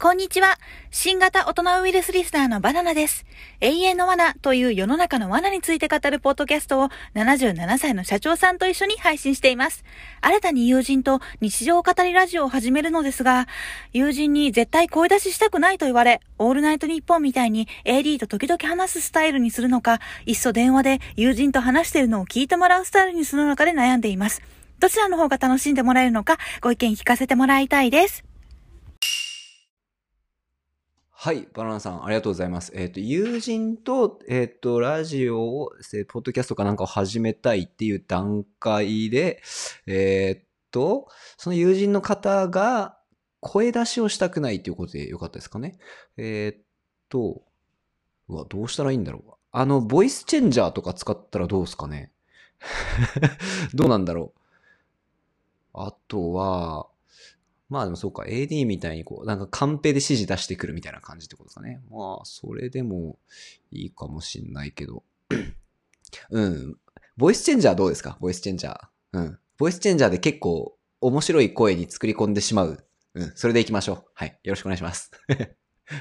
こんにちは。新型大人ウイルスリスナーのバナナです。永遠の罠という世の中の罠について語るポッドキャストを77歳の社長さんと一緒に配信しています。新たに友人と日常語りラジオを始めるのですが、友人に絶対声出ししたくないと言われ、オールナイトニッポンみたいに AD と時々話すスタイルにするのか、いっそ電話で友人と話しているのを聞いてもらうスタイルにするのかで悩んでいます。どちらの方が楽しんでもらえるのか、ご意見聞かせてもらいたいです。はい、バナナさん、ありがとうございます。えっ、と、友人と、えっ、と、ラジオを、えーポッドキャストかなんかを始めたいっていう段階で、えっ、と、その友人の方が声出しをしたくないっていうことでよかったですかね。えっ、と、うわ、どうしたらいいんだろう。あの、ボイスチェンジャーとか使ったらどうですかね。どうなんだろう。あとは、まあでもそうか、AD みたいにこう、なんかカンペで指示出してくるみたいな感じってことですかね。まあ、それでもいいかもしんないけど。うん。ボイスチェンジャーどうですか？ボイスチェンジャー。うん。ボイスチェンジャーで結構面白い声に作り込んでしまう。うん。それでいきましょう。はい。よろしくお願いします。